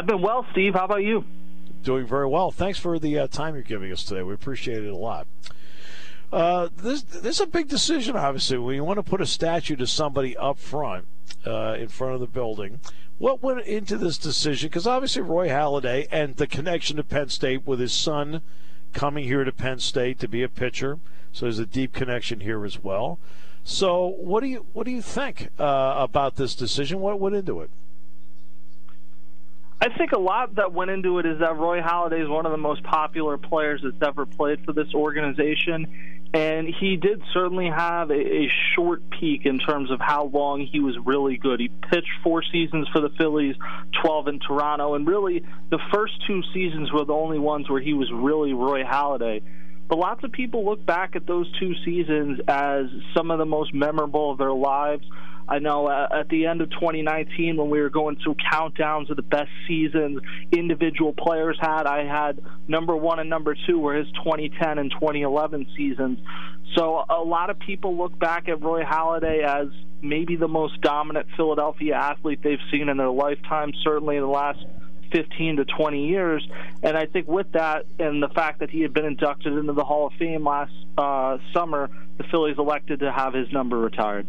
I've been well, Steve. How about you? Doing very well. Thanks for the uh, time you're giving us today. We appreciate it a lot. Uh, this this is a big decision, obviously. When you want to put a statue to somebody up front, uh, in front of the building, what went into this decision? Because obviously Roy Halladay and the connection to Penn State with his son coming here to Penn State to be a pitcher, so there's a deep connection here as well. So, what do you what do you think uh, about this decision? What went into it? I think a lot that went into it is that Roy Halladay is one of the most popular players that's ever played for this organization. And he did certainly have a, a short peak in terms of how long he was really good. He pitched four seasons for the Phillies, 12 in Toronto, and really the first two seasons were the only ones where he was really Roy Halladay. But lots of people look back at those two seasons as some of the most memorable of their lives. I know uh, at the end of 2019, when we were going through countdowns of the best seasons individual players had, I had number one and number two were his 2010 and 2011 seasons. So a lot of people look back at Roy Halladay as maybe the most dominant Philadelphia athlete they've seen in their lifetime, certainly in the last 15 to 20 years. And I think with that and the fact that he had been inducted into the Hall of Fame last uh, summer, the Phillies elected to have his number retired.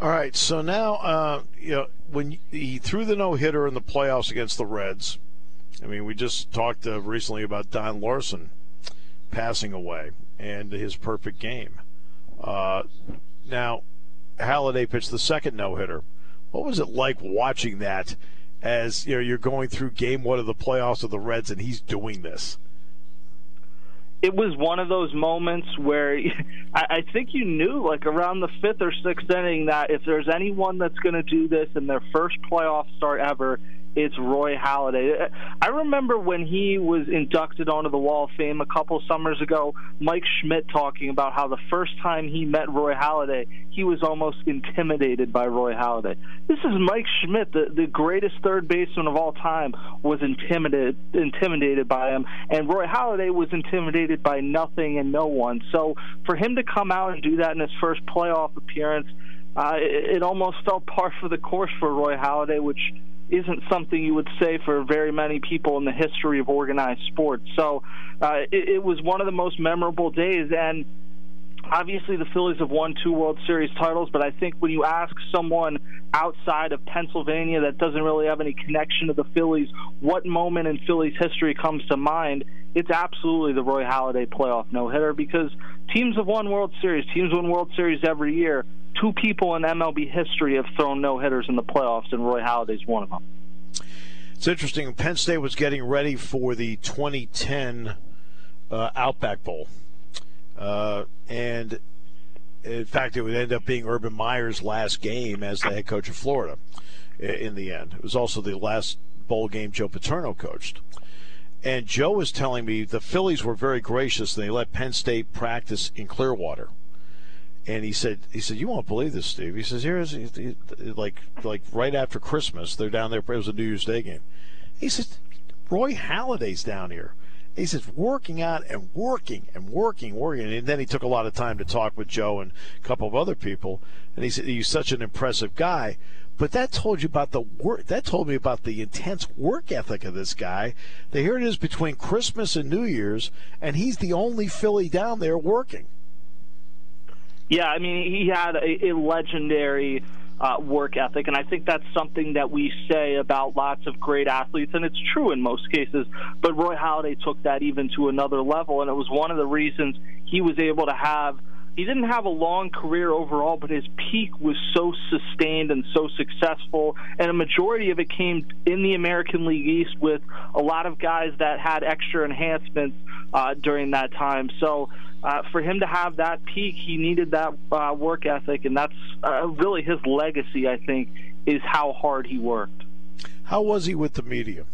All right, so now uh, you know when he threw the no hitter in the playoffs against the Reds. I mean, we just talked uh, recently about Don Larsen passing away and his perfect game. Uh, now, Halladay pitched the second no hitter. What was it like watching that? As you know, you're going through Game One of the playoffs of the Reds, and he's doing this. It was one of those moments where I, I think you knew, like around the fifth or sixth inning, that if there's anyone that's going to do this in their first playoff start ever, it's Roy Halladay. I remember when he was inducted onto the Wall of Fame a couple summers ago, Mike Schmidt talking about how the first time he met Roy Halladay, he was almost intimidated by Roy Halladay. This is Mike Schmidt, the, the greatest third baseman of all time, was intimidated intimidated by him, and Roy Halladay was intimidated by nothing and no one. So for him to come out and do that in his first playoff appearance, uh, it, it almost felt par for the course for Roy Halladay, which isn't something you would say for very many people in the history of organized sports. So uh, it, it was one of the most memorable days. And obviously the Phillies have won two World Series titles, but I think when you ask someone outside of Pennsylvania that doesn't really have any connection to the Phillies, what moment in Phillies history comes to mind? It's absolutely the Roy Halladay playoff no hitter because teams have won World Series. Teams win World Series every year two people in MLB history have thrown no hitters in the playoffs, and Roy Halladay's one of them. It's interesting. Penn State was getting ready for the 2010 uh, Outback Bowl, uh, and in fact, it would end up being Urban Meyer's last game as the head coach of Florida. In the end, it was also the last bowl game Joe Paterno coached. And Joe was telling me the Phillies were very gracious. They let Penn State practice in Clearwater and he said, he said, you won't believe this, Steve. He says, here's like like right after Christmas, they're down there. It was a New Year's Day game. He says, Roy Halladay's down here. He says, working out and working and working, working. And then he took a lot of time to talk with Joe and a couple of other people. And he said, he's such an impressive guy. But that told you about the work. That told me about the intense work ethic of this guy. That here it is between Christmas and New Year's, and he's the only Philly down there working. Yeah, I mean, he had a, a legendary uh, work ethic, and I think that's something that we say about lots of great athletes, and it's true in most cases. But Roy Halladay took that even to another level, and it was one of the reasons he was able to have. He didn't have a long career overall, but his peak was so sustained and so successful, and a majority of it came in the American League East with a lot of guys that had extra enhancements uh, during that time. So uh, for him to have that peak, he needed that uh, work ethic, and that's uh, really his legacy. I think is how hard he worked. How was he with the media?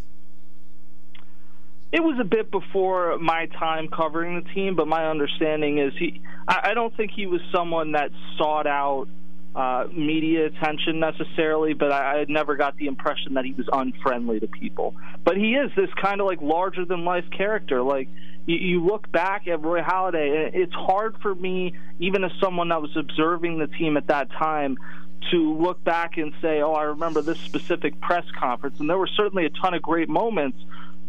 It was a bit before my time covering the team, but my understanding is he. I, I don't think he was someone that sought out uh, media attention necessarily, but I, I never got the impression that he was unfriendly to people. But he is this kind of like larger than life character. Like you, you look back at Roy Halladay, and it's hard for me, even as someone that was observing the team at that time, to look back and say, oh, I remember this specific press conference. And there were certainly a ton of great moments.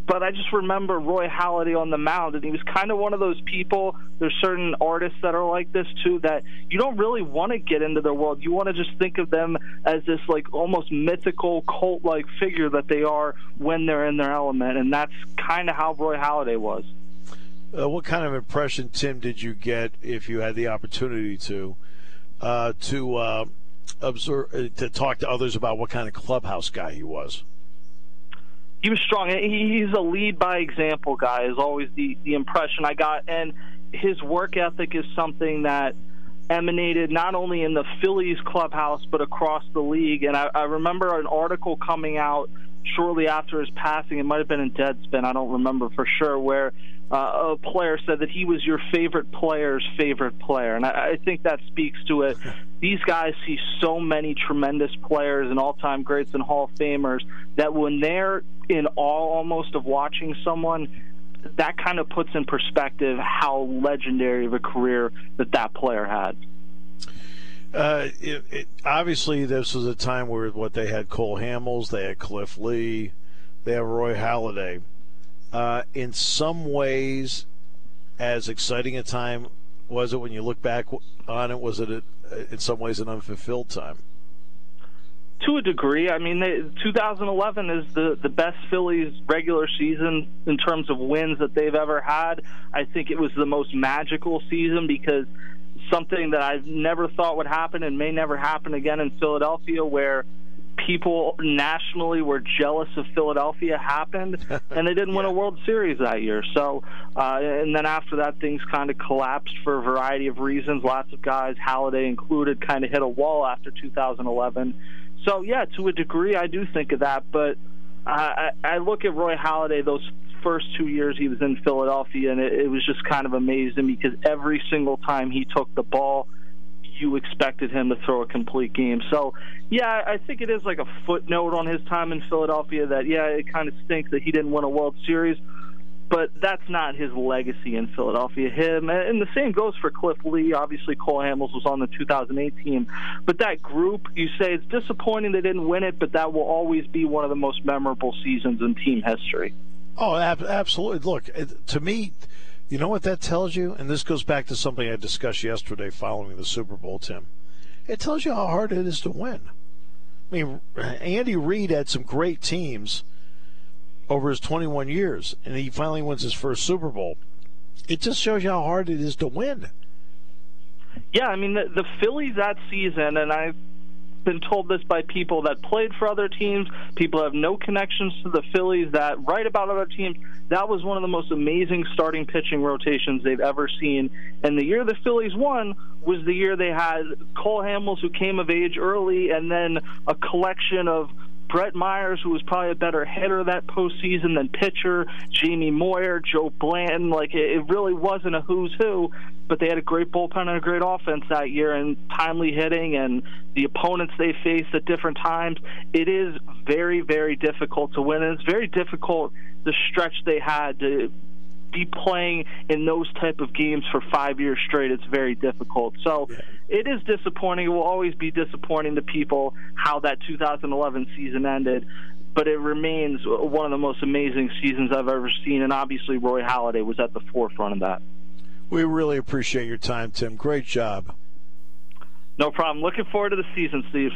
But I just remember Roy Halladay on the mound, and he was kind of one of those people. There's certain artists that are like this too, that you don't really want to get into their world. You want to just think of them as this like almost mythical cult-like figure that they are when they're in their element, and that's kind of how Roy Halladay was. Uh, what kind of impression, Tim, did you get if you had the opportunity to uh, to uh, observe uh, to talk to others about what kind of clubhouse guy he was? He was strong. He's a lead by example guy. Is always the the impression I got, and his work ethic is something that emanated not only in the Phillies clubhouse but across the league. And I, I remember an article coming out shortly after his passing. It might have been in Deadspin. I don't remember for sure where uh, a player said that he was your favorite player's favorite player, and I, I think that speaks to it. These guys see so many tremendous players and all-time greats and Hall of Famers that when they're in awe almost of watching someone, that kind of puts in perspective how legendary of a career that that player had. Uh, it, it, obviously, this was a time where what they had Cole Hamels, they had Cliff Lee, they have Roy Halladay uh, in some ways, as exciting a time was it when you look back on it? Was it a, in some ways an unfulfilled time? To a degree, I mean, they, 2011 is the the best Phillies regular season in terms of wins that they've ever had. I think it was the most magical season because something that I've never thought would happen and may never happen again in Philadelphia, where people nationally were jealous of Philadelphia happened, and they didn't yeah. win a World Series that year. So, uh, and then after that, things kind of collapsed for a variety of reasons. Lots of guys, Halladay included, kind of hit a wall after 2011. So, yeah, to a degree, I do think of that. But I, I look at Roy Halladay those first two years he was in Philadelphia, and it, it was just kind of amazing because every single time he took the ball you expected him to throw a complete game. So, yeah, I think it is like a footnote on his time in Philadelphia that, yeah, it kind of stinks that he didn't win a World Series, but that's not his legacy in Philadelphia. Him, and the same goes for Cliff Lee. Obviously, Cole Hamels was on the 2008 team, but that group, you say it's disappointing they didn't win it, but that will always be one of the most memorable seasons in team history. Oh, absolutely. Look, to me, you know what that tells you? And this goes back to something I discussed yesterday following the Super Bowl, Tim. It tells you how hard it is to win. I mean, Andy Reid had some great teams over his 21 years, and he finally wins his first Super Bowl. It just shows you how hard it is to win. Yeah, I mean, the, the Phillies that season, and I've been told this by people that played for other teams, people have no connections to the Phillies that write about other teams. That was one of the most amazing starting pitching rotations they've ever seen. And the year the Phillies won was the year they had Cole Hamels, who came of age early, and then a collection of Brett Myers, who was probably a better hitter that postseason than pitcher, Jamie Moyer, Joe Blanton. Like it, really wasn't a who's who, but they had a great bullpen and a great offense that year, and timely hitting, and the opponents they faced at different times. It is very, very difficult to win, and it's very difficult the stretch they had to be playing in those type of games for five years straight. It's very difficult. So yeah. it is disappointing. It will always be disappointing to people how that 2011 season ended. But it remains one of the most amazing seasons I've ever seen, and obviously Roy Halladay was at the forefront of that. We really appreciate your time, Tim. Great job. No problem. Looking forward to the season, Steve.